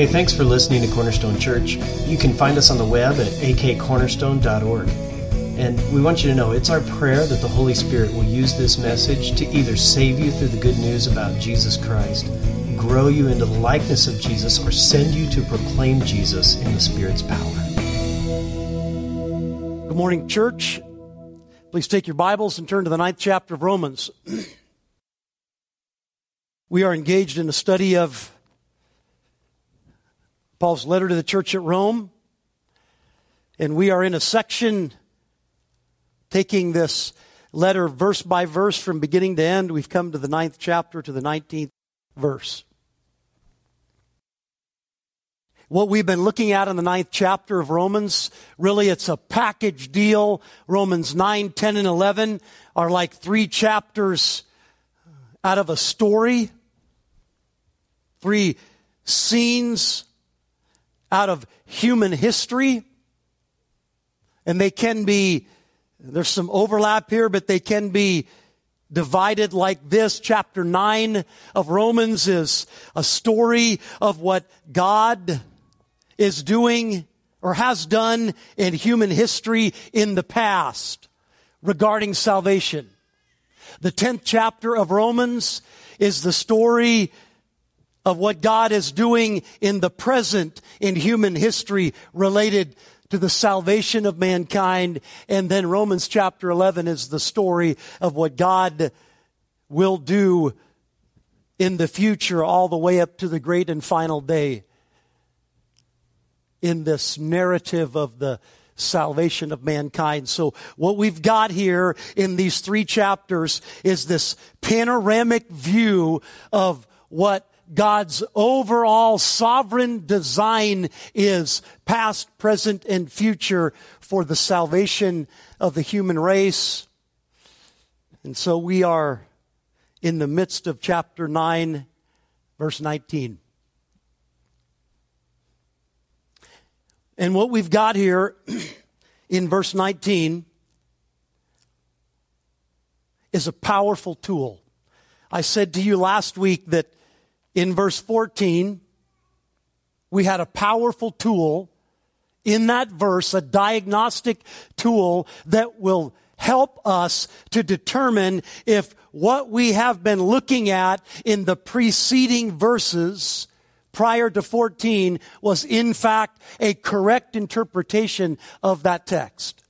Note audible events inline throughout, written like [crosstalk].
Hey, thanks for listening to Cornerstone Church. You can find us on the web at akcornerstone.org. And we want you to know it's our prayer that the Holy Spirit will use this message to either save you through the good news about Jesus Christ, grow you into the likeness of Jesus, or send you to proclaim Jesus in the Spirit's power. Good morning, church. Please take your Bibles and turn to the ninth chapter of Romans. [clears throat] we are engaged in a study of Paul's letter to the church at Rome. And we are in a section taking this letter verse by verse from beginning to end. We've come to the ninth chapter to the 19th verse. What we've been looking at in the ninth chapter of Romans, really it's a package deal. Romans 9, 10, and 11 are like three chapters out of a story. Three scenes out of human history. And they can be, there's some overlap here, but they can be divided like this. Chapter 9 of Romans is a story of what God is doing or has done in human history in the past regarding salvation. The 10th chapter of Romans is the story of what God is doing in the present in human history related to the salvation of mankind. And then Romans chapter 11 is the story of what God will do in the future all the way up to the great and final day in this narrative of the salvation of mankind. So what we've got here in these three chapters is this panoramic view of what God's overall sovereign design is past, present, and future for the salvation of the human race. And so we are in the midst of chapter 9, verse 19. And what we've got here [clears throat] in verse 19 is a powerful tool. I said to you last week that in verse 14, we had a powerful tool in that verse, a diagnostic tool that will help us to determine if what we have been looking at in the preceding verses prior to 14 was in fact a correct interpretation of that text.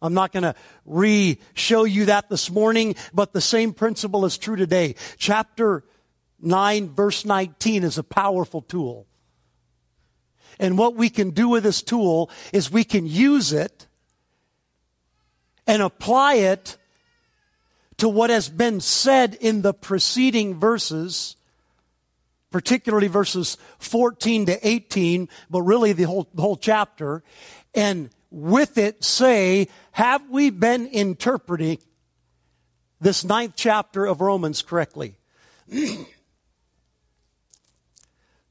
I'm not going to re-show you that this morning, but the same principle is true today. Chapter 9, verse 19 is a powerful tool. And what we can do with this tool is we can use it and apply it to what has been said in the preceding verses, particularly verses 14 to 18, but really the whole, whole chapter, and with it say, have we been interpreting this ninth chapter of Romans correctly? [clears throat]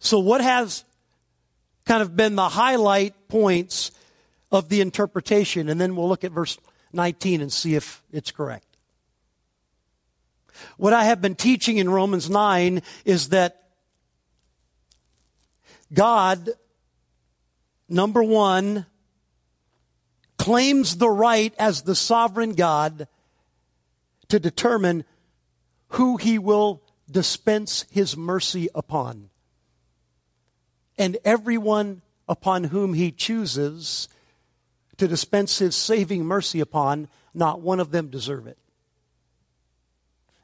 So, what has kind of been the highlight points of the interpretation? And then we'll look at verse 19 and see if it's correct. What I have been teaching in Romans 9 is that God, number one, claims the right as the sovereign God to determine who he will dispense his mercy upon and everyone upon whom he chooses to dispense his saving mercy upon, not one of them deserve it.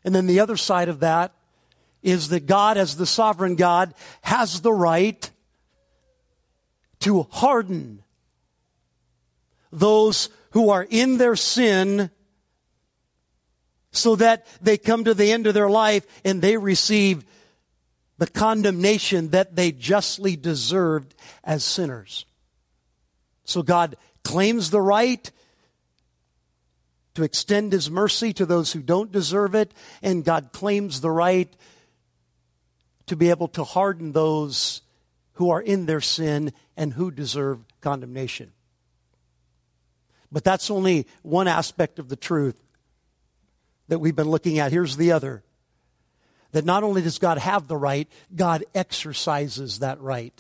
And then the other side of that is that God, as the sovereign God, has the right to harden those who are in their sin so that they come to the end of their life and they receive the condemnation that they justly deserved as sinners. So God claims the right to extend his mercy to those who don't deserve it, and God claims the right to be able to harden those who are in their sin and who deserve condemnation. But that's only one aspect of the truth that we've been looking at. Here's the other that not only does God have the right, God exercises that right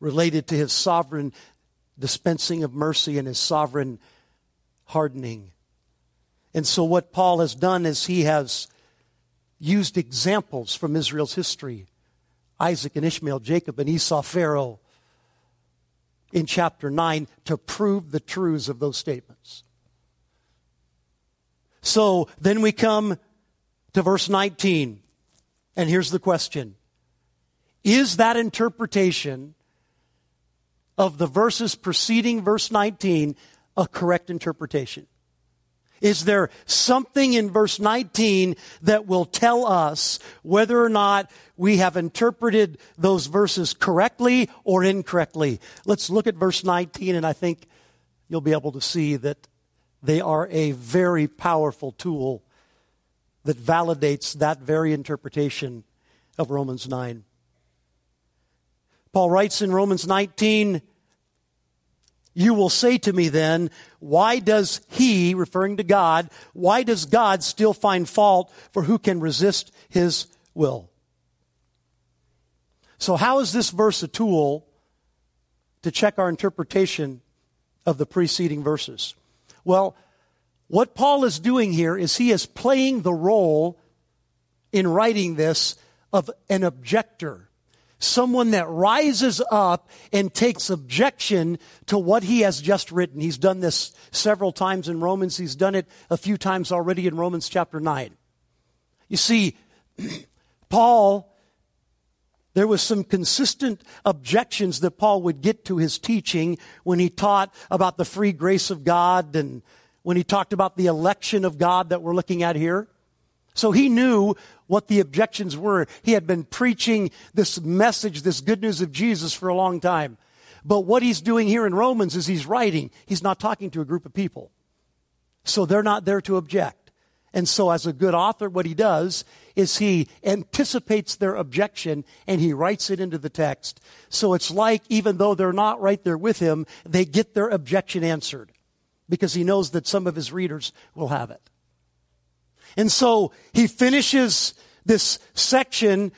related to his sovereign dispensing of mercy and his sovereign hardening. And so, what Paul has done is he has used examples from Israel's history Isaac and Ishmael, Jacob and Esau, Pharaoh in chapter 9 to prove the truths of those statements. So then we come to verse 19, and here's the question Is that interpretation of the verses preceding verse 19 a correct interpretation? Is there something in verse 19 that will tell us whether or not we have interpreted those verses correctly or incorrectly? Let's look at verse 19, and I think you'll be able to see that they are a very powerful tool that validates that very interpretation of Romans 9. Paul writes in Romans 19, you will say to me then, why does he, referring to God, why does God still find fault for who can resist his will? So, how is this verse a tool to check our interpretation of the preceding verses? Well, what Paul is doing here is he is playing the role in writing this of an objector someone that rises up and takes objection to what he has just written. He's done this several times in Romans. He's done it a few times already in Romans chapter 9. You see, [clears throat] Paul, there was some consistent objections that Paul would get to his teaching when he taught about the free grace of God and when he talked about the election of God that we're looking at here. So he knew what the objections were. He had been preaching this message, this good news of Jesus for a long time. But what he's doing here in Romans is he's writing. He's not talking to a group of people. So they're not there to object. And so, as a good author, what he does is he anticipates their objection and he writes it into the text. So it's like, even though they're not right there with him, they get their objection answered because he knows that some of his readers will have it. And so he finishes this section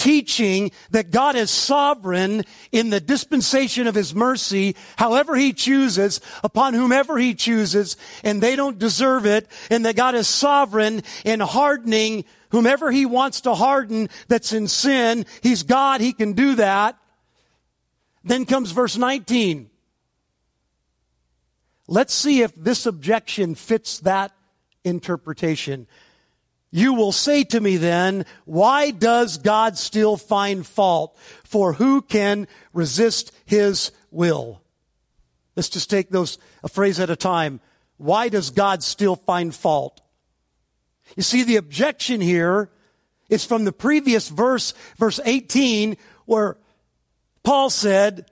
teaching that God is sovereign in the dispensation of his mercy, however he chooses, upon whomever he chooses, and they don't deserve it, and that God is sovereign in hardening whomever he wants to harden that's in sin. He's God, he can do that. Then comes verse 19. Let's see if this objection fits that interpretation. You will say to me then, why does God still find fault? For who can resist his will? Let's just take those a phrase at a time. Why does God still find fault? You see, the objection here is from the previous verse, verse 18, where Paul said,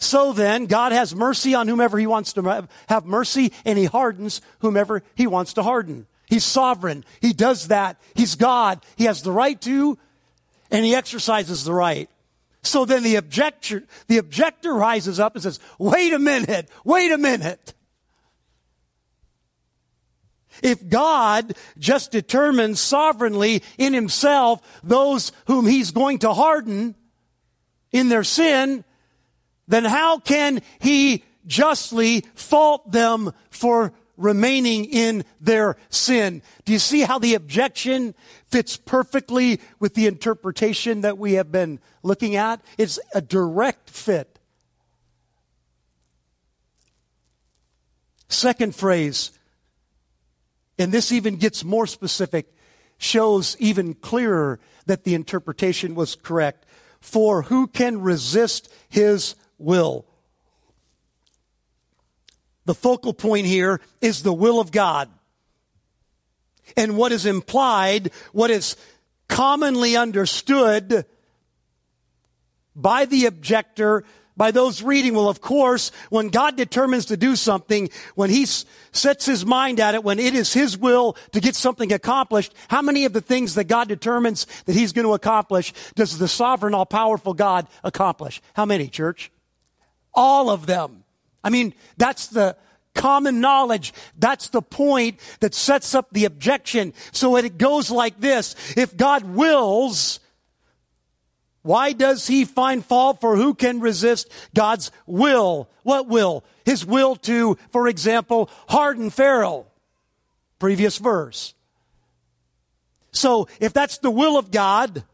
so then, God has mercy on whomever he wants to have mercy, and he hardens whomever he wants to harden. He's sovereign. He does that. He's God. He has the right to, and he exercises the right. So then the objector, the objector rises up and says, wait a minute, wait a minute. If God just determines sovereignly in himself those whom he's going to harden in their sin, then how can he justly fault them for remaining in their sin? Do you see how the objection fits perfectly with the interpretation that we have been looking at? It's a direct fit. Second phrase, and this even gets more specific, shows even clearer that the interpretation was correct. For who can resist his will. The focal point here is the will of God. And what is implied, what is commonly understood by the objector, by those reading, well, of course, when God determines to do something, when He sets His mind at it, when it is His will to get something accomplished, how many of the things that God determines that He's going to accomplish does the sovereign, all powerful God accomplish? How many, church? All of them. I mean, that's the common knowledge. That's the point that sets up the objection. So it goes like this. If God wills, why does he find fault for who can resist God's will? What will? His will to, for example, harden Pharaoh. Previous verse. So if that's the will of God,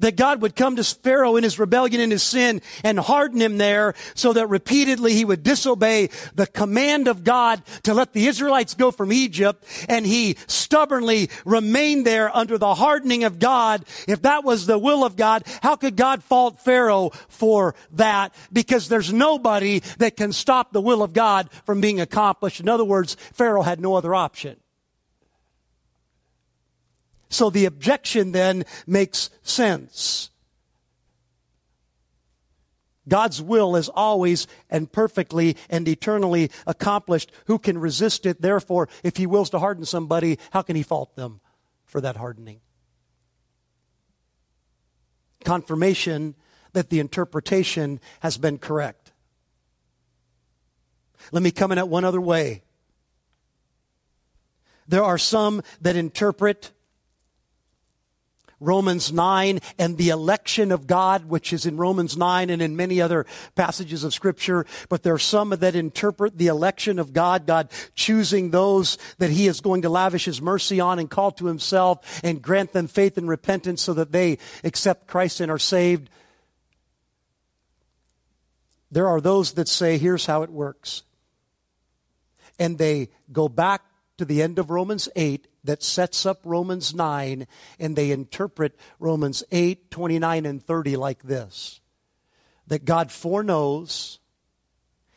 that God would come to Pharaoh in his rebellion and his sin and harden him there so that repeatedly he would disobey the command of God to let the Israelites go from Egypt and he stubbornly remained there under the hardening of God. If that was the will of God, how could God fault Pharaoh for that? Because there's nobody that can stop the will of God from being accomplished. In other words, Pharaoh had no other option. So the objection then makes sense. God's will is always and perfectly and eternally accomplished. Who can resist it? Therefore, if he wills to harden somebody, how can he fault them for that hardening? Confirmation that the interpretation has been correct. Let me come in at one other way. There are some that interpret Romans 9 and the election of God, which is in Romans 9 and in many other passages of scripture. But there are some that interpret the election of God, God choosing those that he is going to lavish his mercy on and call to himself and grant them faith and repentance so that they accept Christ and are saved. There are those that say, here's how it works. And they go back to the end of Romans 8 that sets up Romans 9, and they interpret Romans 8, 29, and 30 like this. That God foreknows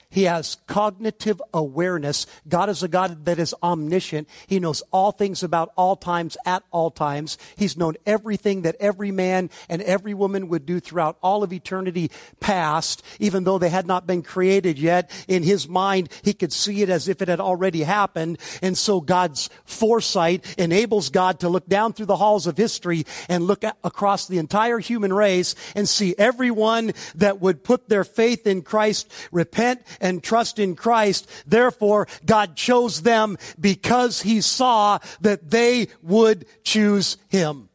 he has cognitive awareness. God is a God that is omniscient. He knows all things about all times at all times. He's known everything that every man and every woman would do throughout all of eternity past, even though they had not been created yet. In his mind, he could see it as if it had already happened. And so God's foresight enables God to look down through the halls of history and look across the entire human race and see everyone that would put their faith in Christ repent and trust in Christ. Therefore, God chose them because he saw that they would choose him.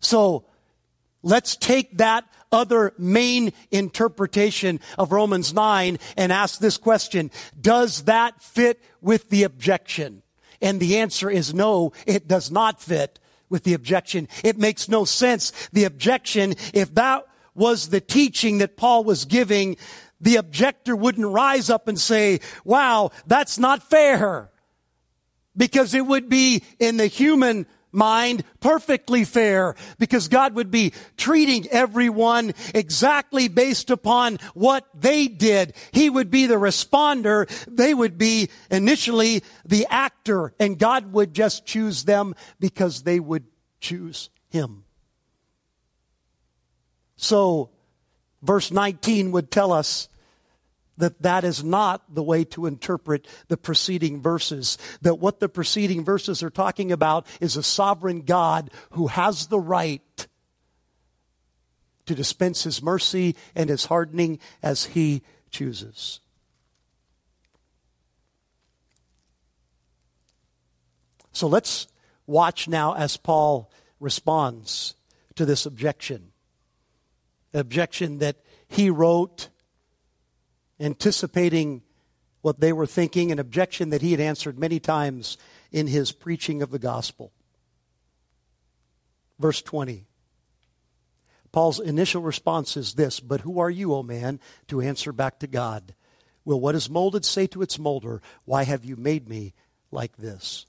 So, let's take that other main interpretation of Romans 9 and ask this question. Does that fit with the objection? And the answer is no, it does not fit with the objection. It makes no sense. The objection, if that was the teaching that Paul was giving, the objector wouldn't rise up and say, wow, that's not fair. Because it would be in the human mind perfectly fair because God would be treating everyone exactly based upon what they did. He would be the responder. They would be initially the actor and God would just choose them because they would choose him. So verse 19 would tell us that that is not the way to interpret the preceding verses. That what the preceding verses are talking about is a sovereign God who has the right to dispense his mercy and his hardening as he chooses. So let's watch now as Paul responds to this objection. Objection that he wrote anticipating what they were thinking, an objection that he had answered many times in his preaching of the gospel. Verse 20. Paul's initial response is this But who are you, O man, to answer back to God? Will what is molded say to its molder, Why have you made me like this?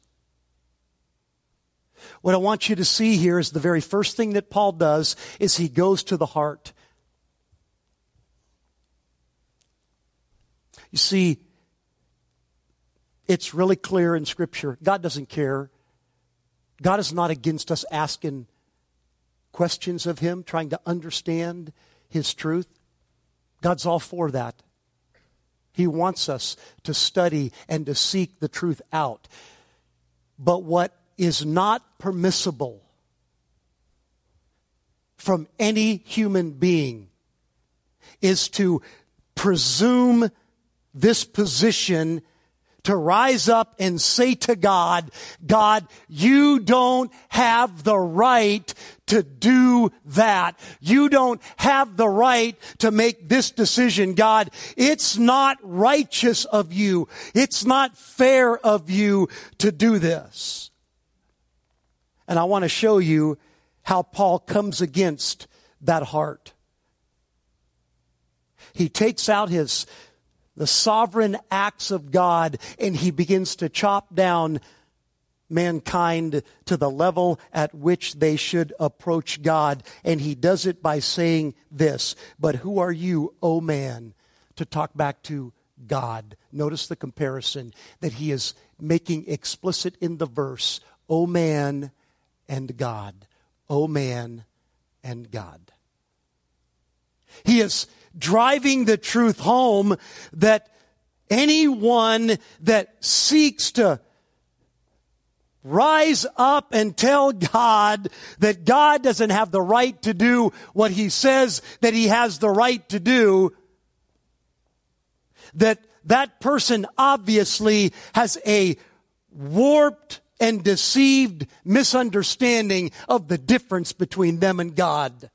What I want you to see here is the very first thing that Paul does is he goes to the heart. You see, it's really clear in Scripture. God doesn't care. God is not against us asking questions of Him, trying to understand His truth. God's all for that. He wants us to study and to seek the truth out. But what is not permissible from any human being is to presume this position to rise up and say to God, God, you don't have the right to do that. You don't have the right to make this decision, God. It's not righteous of you. It's not fair of you to do this. And I want to show you how Paul comes against that heart. He takes out his the sovereign acts of God and he begins to chop down mankind to the level at which they should approach God. And he does it by saying this, but who are you, O man, to talk back to God? Notice the comparison that he is making explicit in the verse, O man and God. O man and God. He is driving the truth home that anyone that seeks to rise up and tell God that God doesn't have the right to do what he says that he has the right to do, that that person obviously has a warped and deceived misunderstanding of the difference between them and God.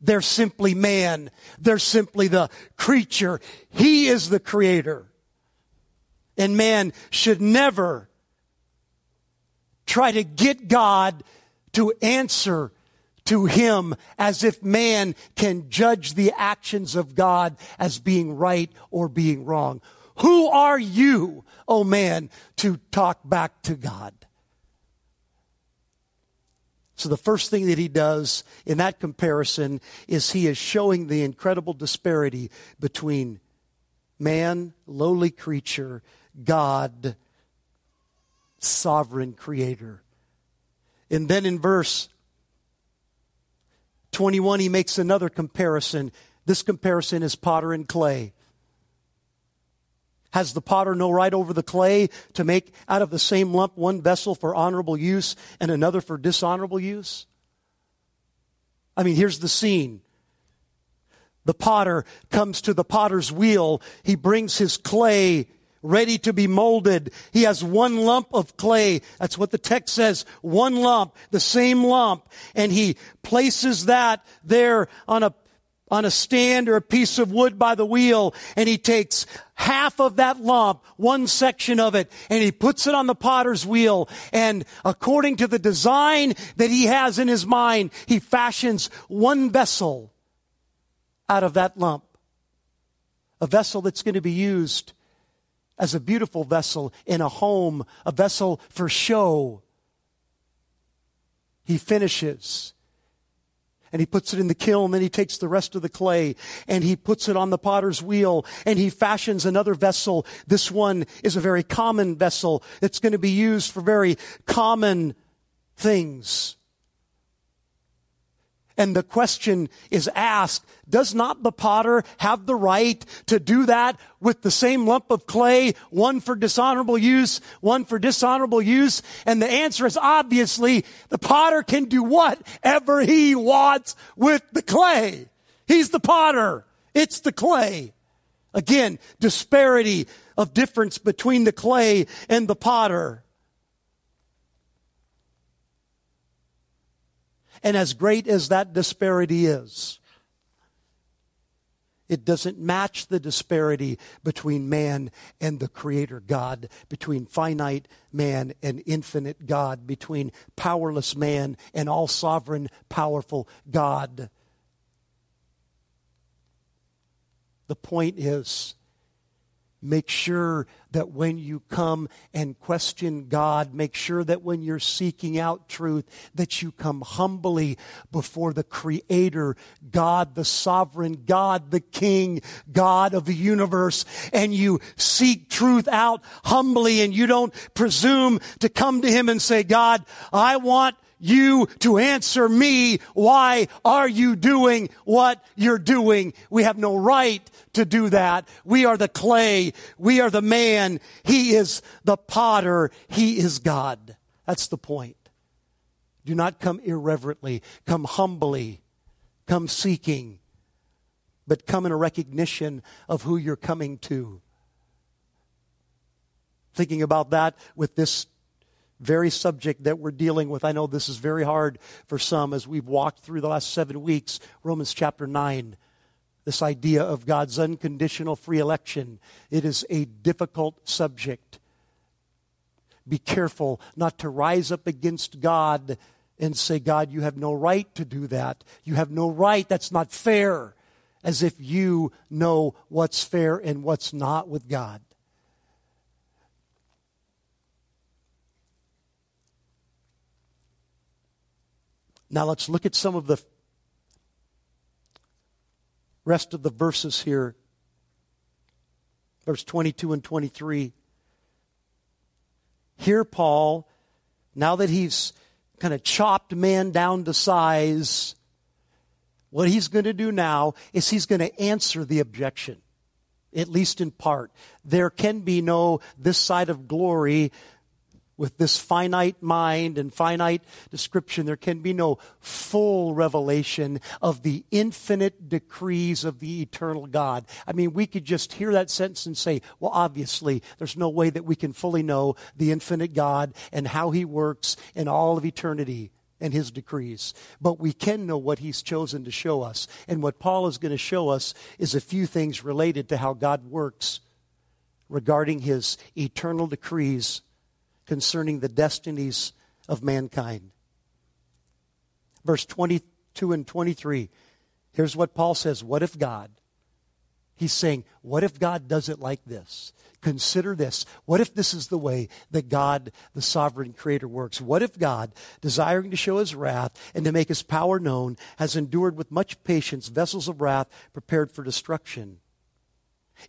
They're simply man. They're simply the creature. He is the creator. And man should never try to get God to answer to him as if man can judge the actions of God as being right or being wrong. Who are you, oh man, to talk back to God? So, the first thing that he does in that comparison is he is showing the incredible disparity between man, lowly creature, God, sovereign creator. And then in verse 21, he makes another comparison. This comparison is potter and clay. Has the potter no right over the clay to make out of the same lump one vessel for honorable use and another for dishonorable use? I mean, here's the scene. The potter comes to the potter's wheel. He brings his clay ready to be molded. He has one lump of clay. That's what the text says. One lump, the same lump. And he places that there on a on a stand or a piece of wood by the wheel and he takes half of that lump, one section of it, and he puts it on the potter's wheel. And according to the design that he has in his mind, he fashions one vessel out of that lump. A vessel that's going to be used as a beautiful vessel in a home, a vessel for show. He finishes and he puts it in the kiln, then he takes the rest of the clay and he puts it on the potter's wheel and he fashions another vessel. This one is a very common vessel. It's going to be used for very common things. And the question is asked, does not the potter have the right to do that with the same lump of clay, one for dishonorable use, one for dishonorable use? And the answer is obviously the potter can do whatever he wants with the clay. He's the potter. It's the clay. Again, disparity of difference between the clay and the potter. And as great as that disparity is, it doesn't match the disparity between man and the Creator God, between finite man and infinite God, between powerless man and all sovereign, powerful God. The point is Make sure that when you come and question God, make sure that when you're seeking out truth, that you come humbly before the Creator, God, the sovereign, God, the King, God of the universe, and you seek truth out humbly and you don't presume to come to Him and say, God, I want you to answer me. Why are you doing what you're doing? We have no right to do that. We are the clay. We are the man. He is the potter. He is God. That's the point. Do not come irreverently. Come humbly. Come seeking. but come in a recognition of who you're coming to. Thinking about that with this very subject that we're dealing with. I know this is very hard for some as we've walked through the last seven weeks, Romans chapter 9. This idea of God's unconditional free election. It is a difficult subject. Be careful not to rise up against God and say, God, you have no right to do that. You have no right. That's not fair. As if you know what's fair and what's not with God. Now let's look at some of the rest of the verses here. Verse 22 and 23. Here, Paul, now that he's kind of chopped man down to size, what he's going to do now is he's going to answer the objection, at least in part. There can be no this side of glory with this finite mind and finite description, there can be no full revelation of the infinite decrees of the eternal God. I mean, we could just hear that sentence and say, well, obviously, there's no way that we can fully know the infinite God and how he works in all of eternity and his decrees. But we can know what he's chosen to show us. And what Paul is going to show us is a few things related to how God works regarding his eternal decrees concerning the destinies of mankind. Verse 22 and 23. Here's what Paul says What if God? He's saying, What if God does it like this? Consider this. What if this is the way that God, the sovereign creator, works? What if God, desiring to show his wrath and to make his power known, has endured with much patience vessels of wrath prepared for destruction?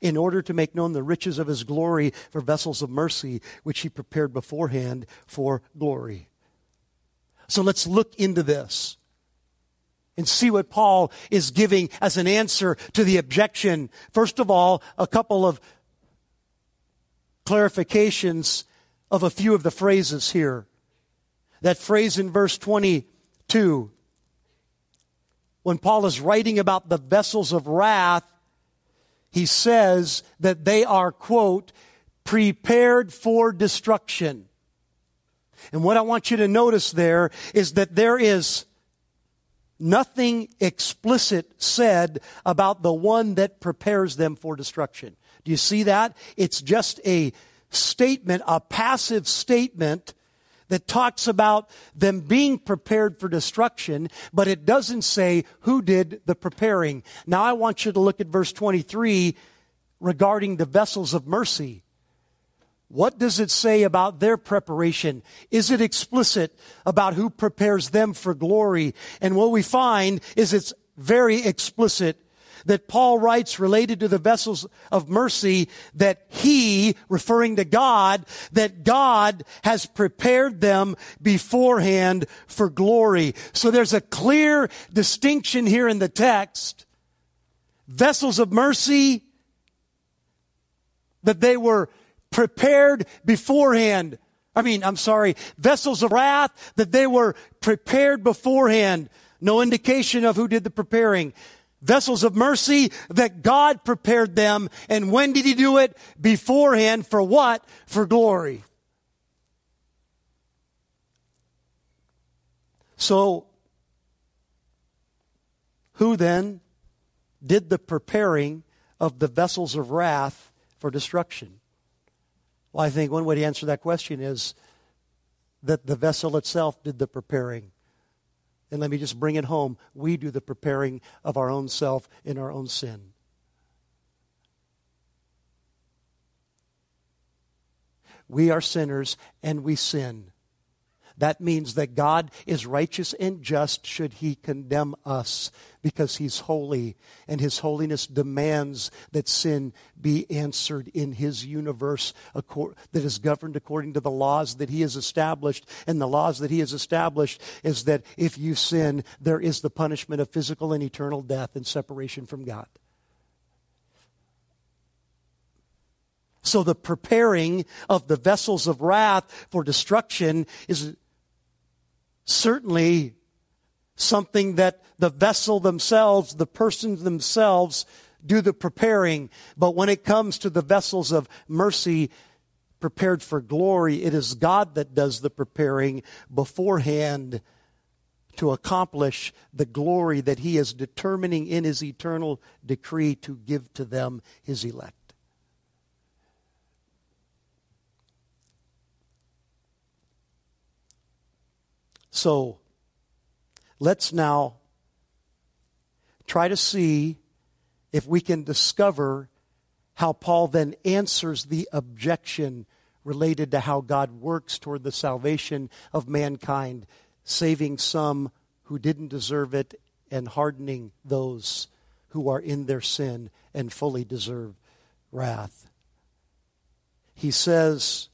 In order to make known the riches of his glory for vessels of mercy, which he prepared beforehand for glory. So let's look into this and see what Paul is giving as an answer to the objection. First of all, a couple of clarifications of a few of the phrases here. That phrase in verse 22, when Paul is writing about the vessels of wrath, he says that they are, quote, prepared for destruction. And what I want you to notice there is that there is nothing explicit said about the one that prepares them for destruction. Do you see that? It's just a statement, a passive statement that talks about them being prepared for destruction, but it doesn't say who did the preparing. Now I want you to look at verse 23 regarding the vessels of mercy. What does it say about their preparation? Is it explicit about who prepares them for glory? And what we find is it's very explicit that Paul writes related to the vessels of mercy that he, referring to God, that God has prepared them beforehand for glory. So there's a clear distinction here in the text. Vessels of mercy, that they were prepared beforehand. I mean, I'm sorry, vessels of wrath, that they were prepared beforehand. No indication of who did the preparing vessels of mercy that God prepared them. And when did He do it? Beforehand. For what? For glory. So, who then did the preparing of the vessels of wrath for destruction? Well, I think one way to answer that question is that the vessel itself did the preparing. And let me just bring it home. We do the preparing of our own self in our own sin. We are sinners and we sin. That means that God is righteous and just should he condemn us because he's holy and his holiness demands that sin be answered in his universe that is governed according to the laws that he has established. And the laws that he has established is that if you sin, there is the punishment of physical and eternal death and separation from God. So the preparing of the vessels of wrath for destruction is certainly something that the vessel themselves, the persons themselves, do the preparing. But when it comes to the vessels of mercy prepared for glory, it is God that does the preparing beforehand to accomplish the glory that He is determining in His eternal decree to give to them, His elect. So, let's now try to see if we can discover how Paul then answers the objection related to how God works toward the salvation of mankind, saving some who didn't deserve it and hardening those who are in their sin and fully deserve wrath. He says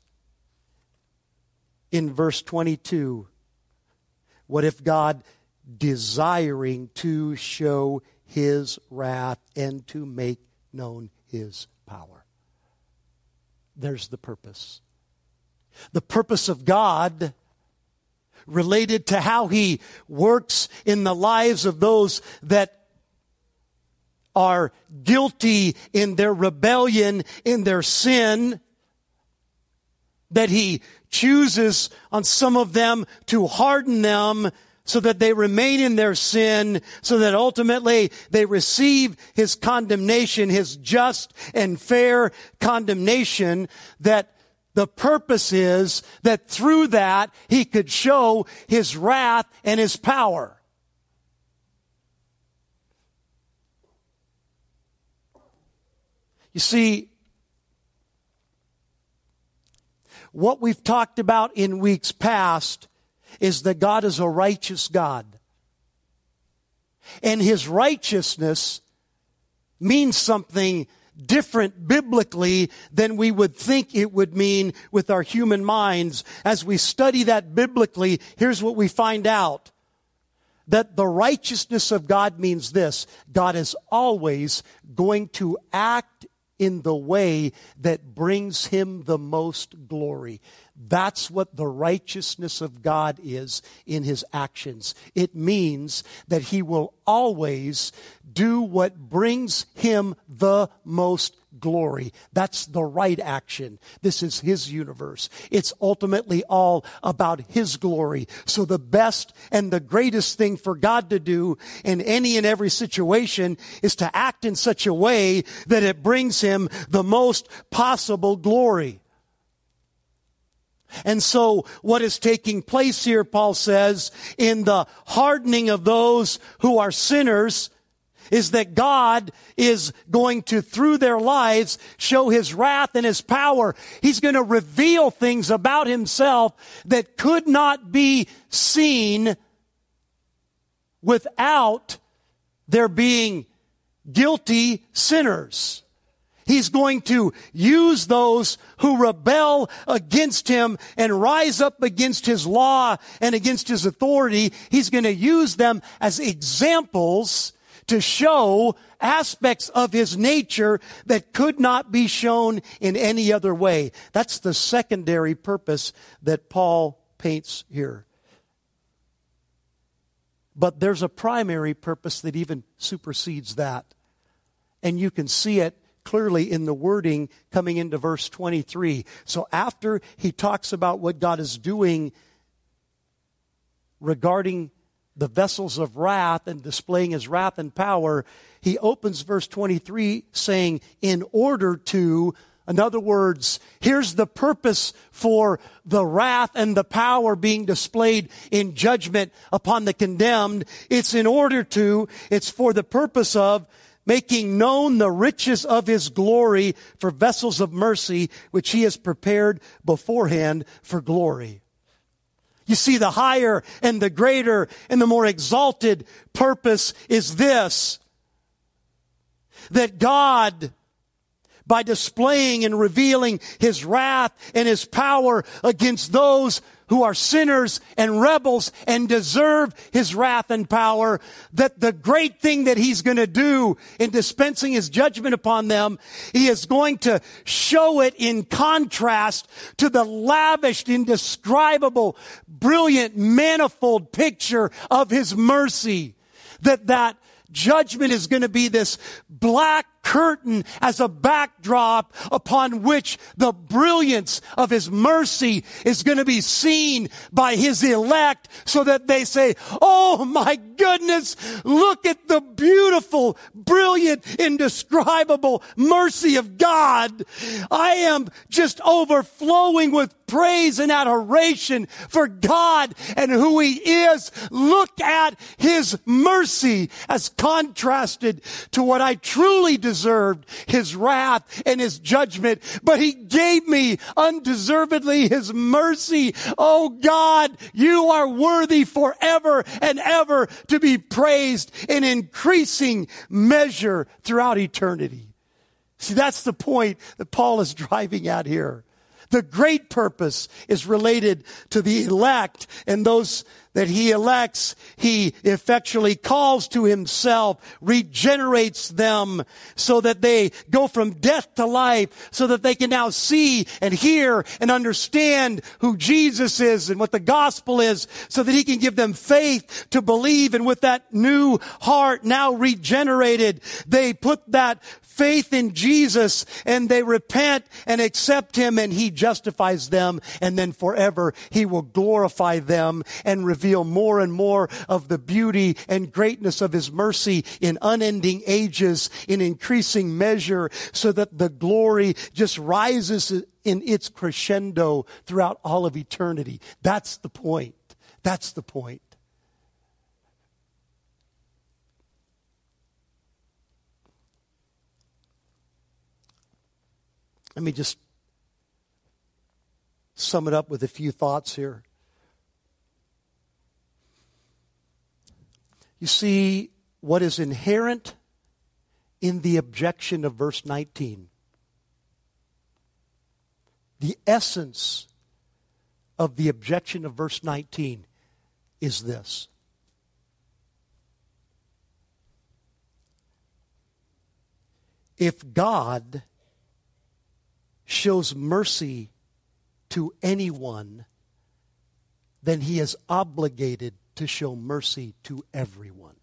in verse 22 What if God, desiring to show his wrath and to make known his power. There's the purpose. The purpose of God related to how he works in the lives of those that are guilty in their rebellion, in their sin, that he chooses on some of them to harden them so that they remain in their sin, so that ultimately they receive his condemnation, his just and fair condemnation, that the purpose is that through that he could show his wrath and his power. You see, what we've talked about in weeks past is that God is a righteous God. And his righteousness means something different biblically than we would think it would mean with our human minds. As we study that biblically, here's what we find out. That the righteousness of God means this. God is always going to act in the way that brings him the most glory. That's what the righteousness of God is in his actions. It means that he will always do what brings him the most glory. That's the right action. This is his universe. It's ultimately all about his glory. So the best and the greatest thing for God to do in any and every situation is to act in such a way that it brings him the most possible glory. And so what is taking place here, Paul says, in the hardening of those who are sinners is that God is going to, through their lives, show his wrath and his power. He's going to reveal things about himself that could not be seen without there being guilty sinners. He's going to use those who rebel against him and rise up against his law and against his authority. He's going to use them as examples to show aspects of his nature that could not be shown in any other way. That's the secondary purpose that Paul paints here. But there's a primary purpose that even supersedes that. And you can see it clearly in the wording coming into verse 23. So after he talks about what God is doing regarding the vessels of wrath and displaying his wrath and power, he opens verse 23 saying, in order to, in other words, here's the purpose for the wrath and the power being displayed in judgment upon the condemned. It's in order to, it's for the purpose of making known the riches of his glory for vessels of mercy, which he has prepared beforehand for glory. You see, the higher and the greater and the more exalted purpose is this. That God, by displaying and revealing his wrath and his power against those who are sinners and rebels and deserve his wrath and power, that the great thing that he's going to do in dispensing his judgment upon them, he is going to show it in contrast to the lavished, indescribable, brilliant, manifold picture of his mercy. That that judgment is going to be this black curtain as a backdrop upon which the brilliance of his mercy is going to be seen by his elect so that they say, Oh my goodness, look at the beautiful, brilliant, indescribable mercy of God. I am just overflowing with praise and adoration for God and who he is. Look at his mercy as contrasted to what I truly deserve deserved his wrath and his judgment, but he gave me undeservedly his mercy. Oh God, you are worthy forever and ever to be praised in increasing measure throughout eternity. See, that's the point that Paul is [laughs] driving at here. The great purpose is related to the elect and those that he elects, he effectually calls to himself, regenerates them so that they go from death to life, so that they can now see and hear and understand who Jesus is and what the gospel is, so that he can give them faith to believe. And with that new heart now regenerated, they put that faith in Jesus and they repent and accept him and he justifies them and then forever he will glorify them and reveal more and more of the beauty and greatness of his mercy in unending ages in increasing measure so that the glory just rises in its crescendo throughout all of eternity. That's the point. That's the point. Let me just sum it up with a few thoughts here. You see what is inherent in the objection of verse 19. The essence of the objection of verse 19 is this. If God shows mercy to anyone, then he is obligated to show mercy to everyone.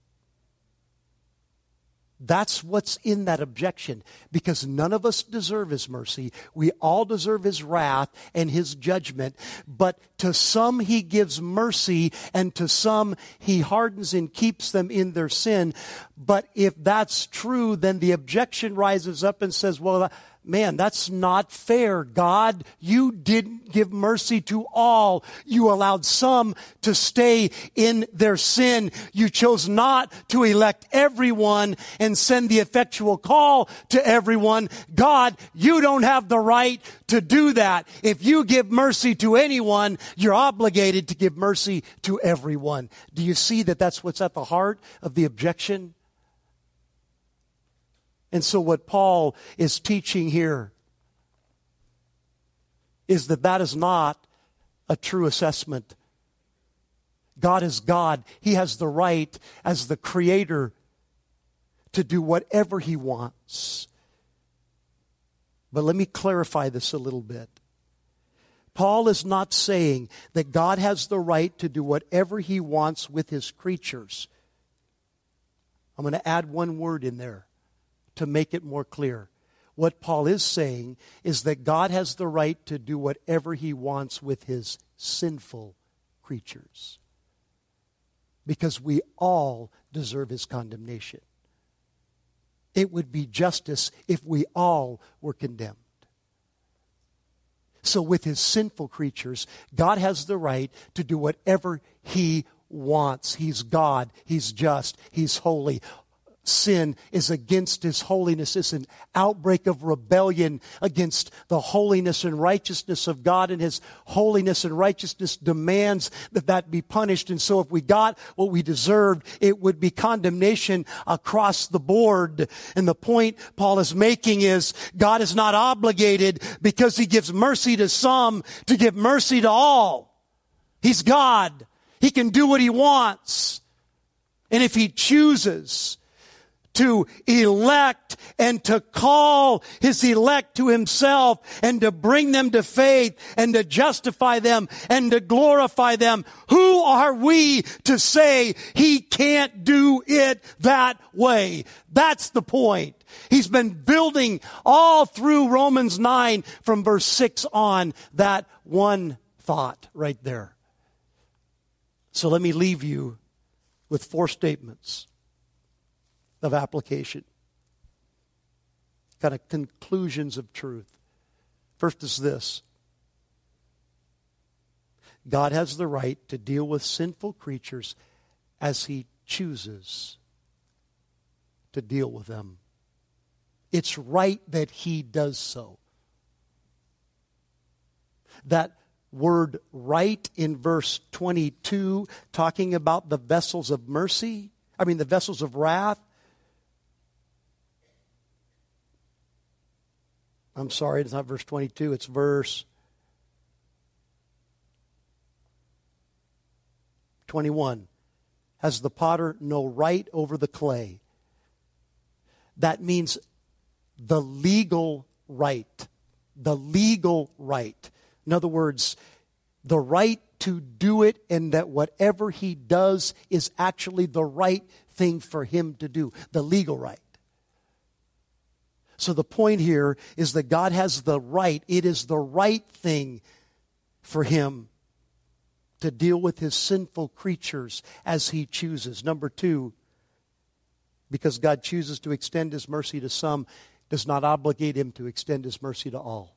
That's what's in that objection because none of us deserve his mercy. We all deserve his wrath and his judgment. But to some he gives mercy and to some he hardens and keeps them in their sin. But if that's true, then the objection rises up and says, well, man, that's not fair. God, you didn't give mercy to all. You allowed some to stay in their sin. You chose not to elect everyone and send the effectual call to everyone. God, you don't have the right to do that. If you give mercy to anyone, you're obligated to give mercy to everyone. Do you see that that's what's at the heart of the objection? And so, what Paul is teaching here is that that is not a true assessment. God is God. He has the right, as the Creator, to do whatever He wants. But let me clarify this a little bit. Paul is not saying that God has the right to do whatever He wants with His creatures. I'm going to add one word in there to make it more clear. What Paul is saying is that God has the right to do whatever he wants with his sinful creatures. Because we all deserve his condemnation. It would be justice if we all were condemned. So, with his sinful creatures, God has the right to do whatever he wants. He's God. He's just. He's holy sin is against his holiness. It's an outbreak of rebellion against the holiness and righteousness of God, and his holiness and righteousness demands that that be punished. And so if we got what we deserved, it would be condemnation across the board. And the point Paul is making is God is not obligated because he gives mercy to some to give mercy to all. He's God. He can do what he wants. And if he chooses to elect and to call his elect to himself and to bring them to faith and to justify them and to glorify them, who are we to say he can't do it that way? That's the point. He's been building all through Romans 9 from verse 6 on that one thought right there. So let me leave you with four statements of application, kind of conclusions of truth. First is this God has the right to deal with sinful creatures as he chooses to deal with them. It's right that he does so. That word right in verse 22, talking about the vessels of mercy, I mean, the vessels of wrath. I'm sorry, it's not verse 22, it's verse 21. Has the potter no right over the clay? That means the legal right. The legal right. In other words, the right to do it, and that whatever he does is actually the right thing for him to do, the legal right. So the point here is that God has the right, it is the right thing for him to deal with his sinful creatures as he chooses. Number two, because God chooses to extend his mercy to some, does not obligate him to extend his mercy to all.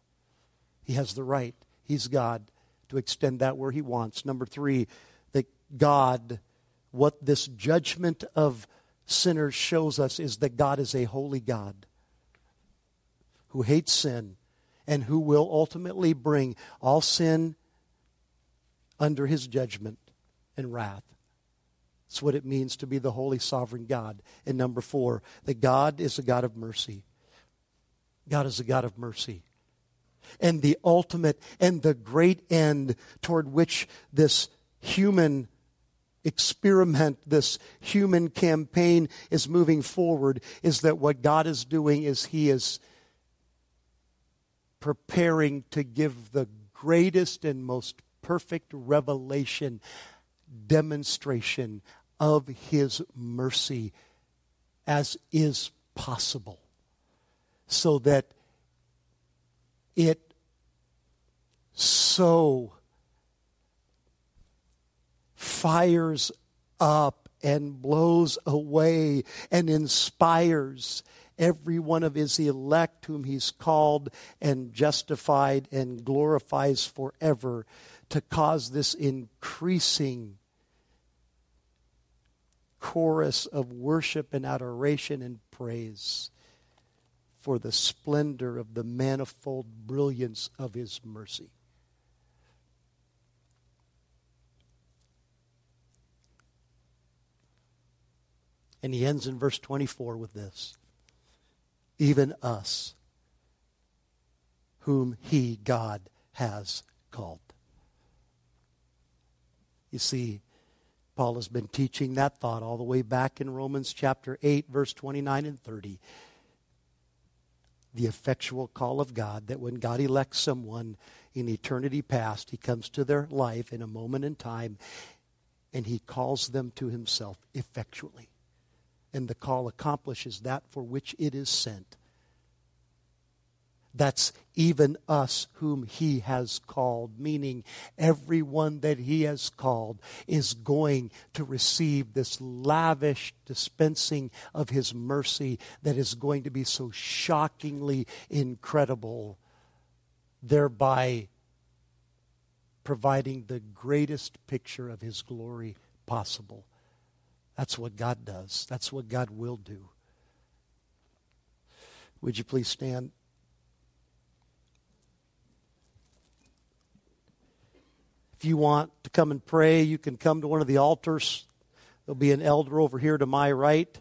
He has the right. He's God to extend that where he wants. Number three, that God, what this judgment of sinners shows us is that God is a holy God who hates sin and who will ultimately bring all sin under his judgment and wrath. That's what it means to be the holy sovereign God. And number four, that God is a God of mercy. God is a God of mercy. And the ultimate and the great end toward which this human experiment, this human campaign is moving forward is that what God is doing is He is preparing to give the greatest and most perfect revelation, demonstration of His mercy as is possible so that it so fires up and blows away and inspires every one of his elect whom he's called and justified and glorifies forever to cause this increasing chorus of worship and adoration and praise for the splendor of the manifold brilliance of his mercy. And he ends in verse 24 with this Even us, whom he, God, has called. You see, Paul has been teaching that thought all the way back in Romans chapter 8, verse 29 and 30 the effectual call of God that when God elects someone in eternity past, he comes to their life in a moment in time and he calls them to himself effectually. And the call accomplishes that for which it is sent. That's even us whom he has called, meaning everyone that he has called is going to receive this lavish dispensing of his mercy that is going to be so shockingly incredible, thereby providing the greatest picture of his glory possible. That's what God does, that's what God will do. Would you please stand? If you want to come and pray, you can come to one of the altars. There'll be an elder over here to my right.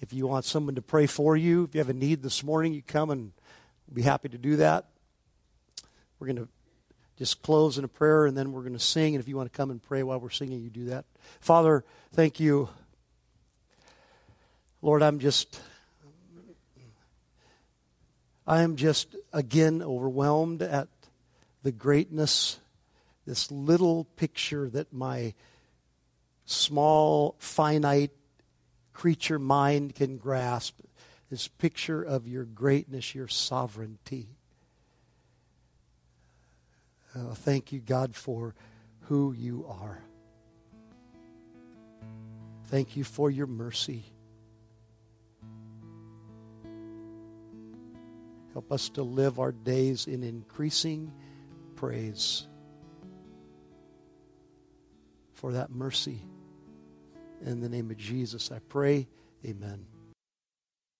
If you want someone to pray for you, if you have a need this morning, you come and we'll be happy to do that. We're going to just close in a prayer and then we're going to sing. And if you want to come and pray while we're singing, you do that. Father, thank you. Lord, I'm just. I am just again overwhelmed at the greatness, this little picture that my small, finite creature mind can grasp, this picture of your greatness, your sovereignty. Uh, thank you, God, for who you are. Thank you for your mercy. Help us to live our days in increasing praise for that mercy. In the name of Jesus, I pray. Amen.